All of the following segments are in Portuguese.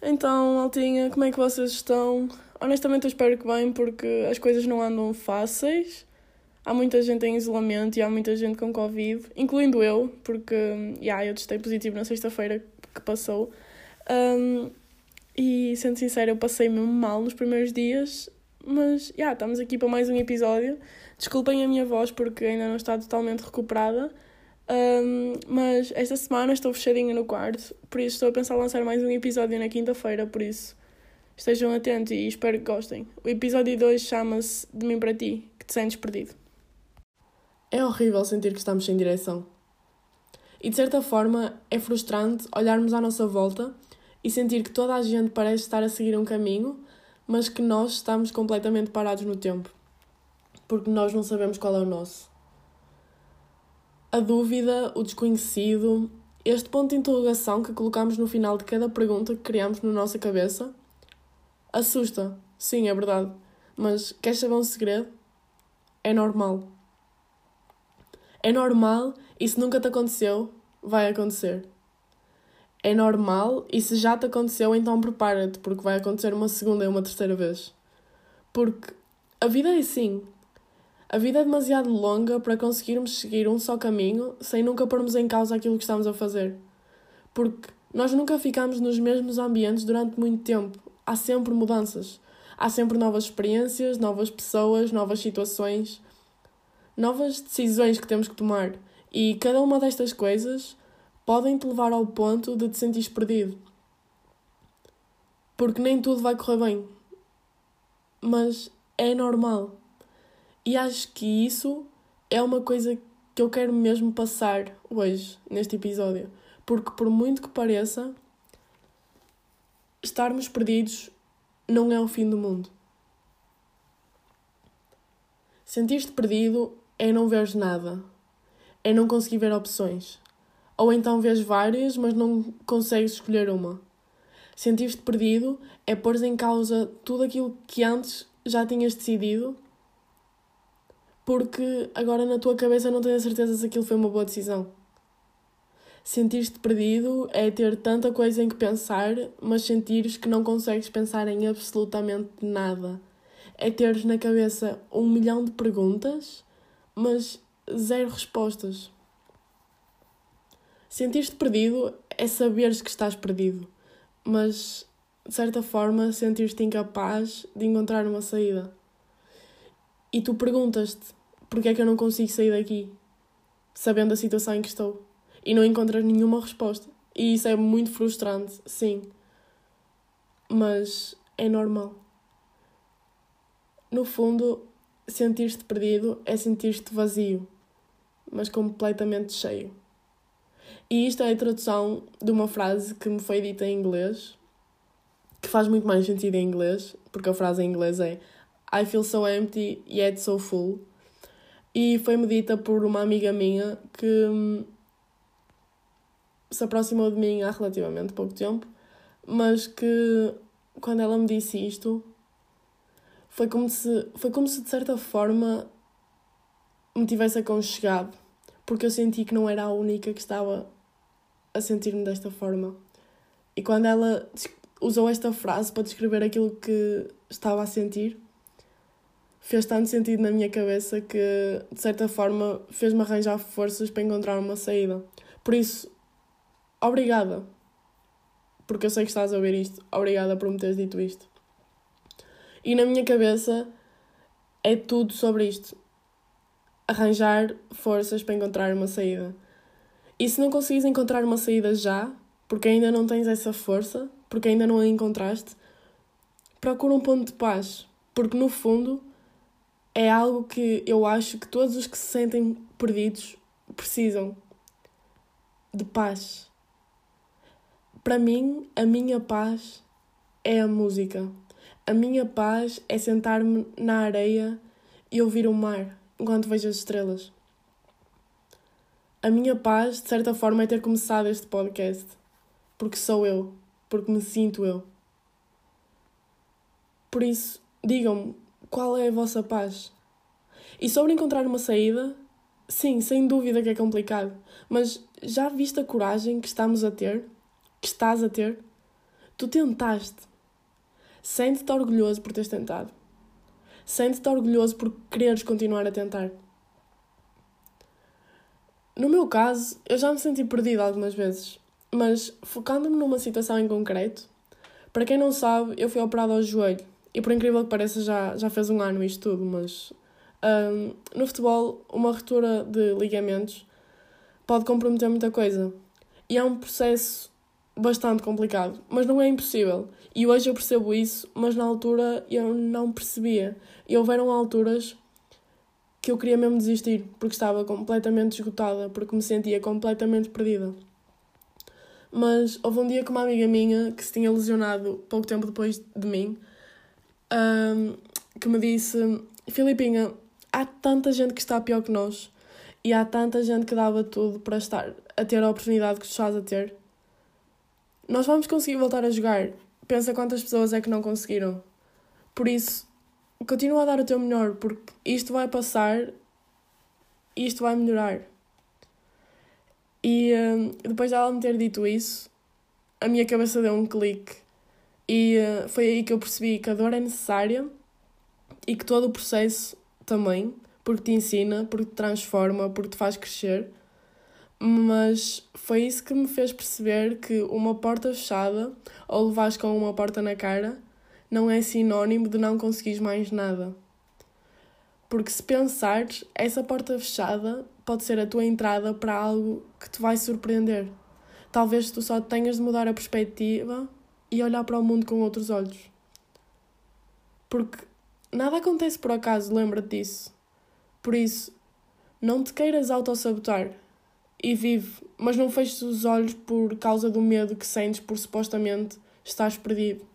Então, Altinha, como é que vocês estão? Honestamente, eu espero que bem, porque as coisas não andam fáceis. Há muita gente em isolamento e há muita gente com Covid, incluindo eu, porque yeah, eu testei positivo na sexta-feira que passou. Um, e, sendo sincero, eu passei mesmo mal nos primeiros dias, mas yeah, estamos aqui para mais um episódio. Desculpem a minha voz porque ainda não está totalmente recuperada. Um, mas esta semana estou fechadinha no quarto, por isso estou a pensar lançar mais um episódio na quinta-feira, por isso estejam atentos e espero que gostem. O episódio 2 chama-se De mim para ti, que te sentes perdido. É horrível sentir que estamos sem direção. E de certa forma é frustrante olharmos à nossa volta e sentir que toda a gente parece estar a seguir um caminho, mas que nós estamos completamente parados no tempo, porque nós não sabemos qual é o nosso a dúvida, o desconhecido, este ponto de interrogação que colocamos no final de cada pergunta que criamos na nossa cabeça, assusta. Sim, é verdade. Mas queres saber um segredo? É normal. É normal e se nunca te aconteceu, vai acontecer. É normal e se já te aconteceu, então prepara-te, porque vai acontecer uma segunda e uma terceira vez. Porque a vida é assim. A vida é demasiado longa para conseguirmos seguir um só caminho sem nunca pormos em causa aquilo que estamos a fazer. Porque nós nunca ficamos nos mesmos ambientes durante muito tempo. Há sempre mudanças. Há sempre novas experiências, novas pessoas, novas situações, novas decisões que temos que tomar. E cada uma destas coisas podem te levar ao ponto de te sentir perdido. Porque nem tudo vai correr bem. Mas é normal. E acho que isso é uma coisa que eu quero mesmo passar hoje, neste episódio. Porque, por muito que pareça, estarmos perdidos não é o fim do mundo. Sentir-te perdido é não veres nada, é não conseguir ver opções. Ou então vês várias, mas não consegues escolher uma. Sentir-te perdido é pôr em causa tudo aquilo que antes já tinhas decidido porque agora na tua cabeça não tens a certeza se aquilo foi uma boa decisão. Sentir-te perdido é ter tanta coisa em que pensar, mas sentires que não consegues pensar em absolutamente nada. É teres na cabeça um milhão de perguntas, mas zero respostas. Sentir-te perdido é saberes que estás perdido, mas de certa forma sentir-te incapaz de encontrar uma saída. E tu perguntas-te: porque é que eu não consigo sair daqui, sabendo a situação em que estou? E não encontras nenhuma resposta. E isso é muito frustrante, sim. Mas é normal. No fundo, sentir-te perdido é sentir-te vazio, mas completamente cheio. E isto é a tradução de uma frase que me foi dita em inglês, que faz muito mais sentido em inglês, porque a frase em inglês é I feel so empty yet so full e foi-me dita por uma amiga minha que hum, se aproximou de mim há relativamente pouco tempo, mas que quando ela me disse isto foi como se, foi como se de certa forma me tivesse aconchegado, porque eu senti que não era a única que estava a sentir-me desta forma. E quando ela usou esta frase para descrever aquilo que estava a sentir, fez tanto sentido na minha cabeça que, de certa forma, fez-me arranjar forças para encontrar uma saída. Por isso, obrigada. Porque eu sei que estás a ouvir isto. Obrigada por me teres dito isto. E na minha cabeça é tudo sobre isto. Arranjar forças para encontrar uma saída. E se não conseguires encontrar uma saída já, porque ainda não tens essa força, porque ainda não a encontraste, procura um ponto de paz. Porque no fundo é algo que eu acho que todos os que se sentem perdidos precisam de paz. Para mim, a minha paz é a música. A minha paz é sentar-me na areia e ouvir o mar enquanto vejo as estrelas. A minha paz, de certa forma, é ter começado este podcast. Porque sou eu. Porque me sinto eu. Por isso, digam-me qual é a vossa paz? E sobre encontrar uma saída, sim, sem dúvida que é complicado, mas já viste a coragem que estamos a ter? Que estás a ter? Tu tentaste. Sente-te orgulhoso por teres tentado. Sente-te orgulhoso por quereres continuar a tentar. No meu caso, eu já me senti perdida algumas vezes, mas focando-me numa situação em concreto, para quem não sabe, eu fui operada ao joelho e por incrível que pareça já, já fez um ano isto tudo, mas um, no futebol uma ruptura de ligamentos pode comprometer muita coisa e é um processo bastante complicado, mas não é impossível. E hoje eu percebo isso, mas na altura eu não percebia. E houveram alturas que eu queria mesmo desistir, porque estava completamente esgotada, porque me sentia completamente perdida. Mas houve um dia que uma amiga minha, que se tinha lesionado pouco tempo depois de mim, um, que me disse: Filipinha, há tanta gente que está pior que nós e há tanta gente que dava tudo para estar a ter a oportunidade que tu estás a ter. Nós vamos conseguir voltar a jogar. Pensa quantas pessoas é que não conseguiram. Por isso, continua a dar o teu melhor, porque isto vai passar e isto vai melhorar. E uh, depois dela me ter dito isso, a minha cabeça deu um clique. E uh, foi aí que eu percebi que a dor é necessária e que todo o processo também, porque te ensina, porque te transforma, porque te faz crescer. Mas foi isso que me fez perceber que uma porta fechada ou levares com uma porta na cara não é sinónimo de não conseguires mais nada. Porque se pensares, essa porta fechada pode ser a tua entrada para algo que te vai surpreender. Talvez tu só tenhas de mudar a perspectiva e olhar para o mundo com outros olhos. Porque nada acontece por acaso, lembra-te disso. Por isso, não te queiras autossabotar e vive, mas não feches os olhos por causa do medo que sentes por supostamente estás perdido.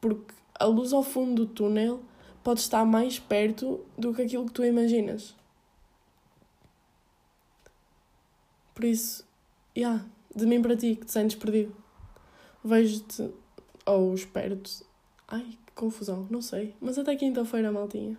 Porque a luz ao fundo do túnel pode estar mais perto do que aquilo que tu imaginas. Por isso, yeah, de mim para ti, que te sentes perdido. Vejo-te ou espero-te. Ai, que confusão, não sei. Mas até quinta-feira, maltinha.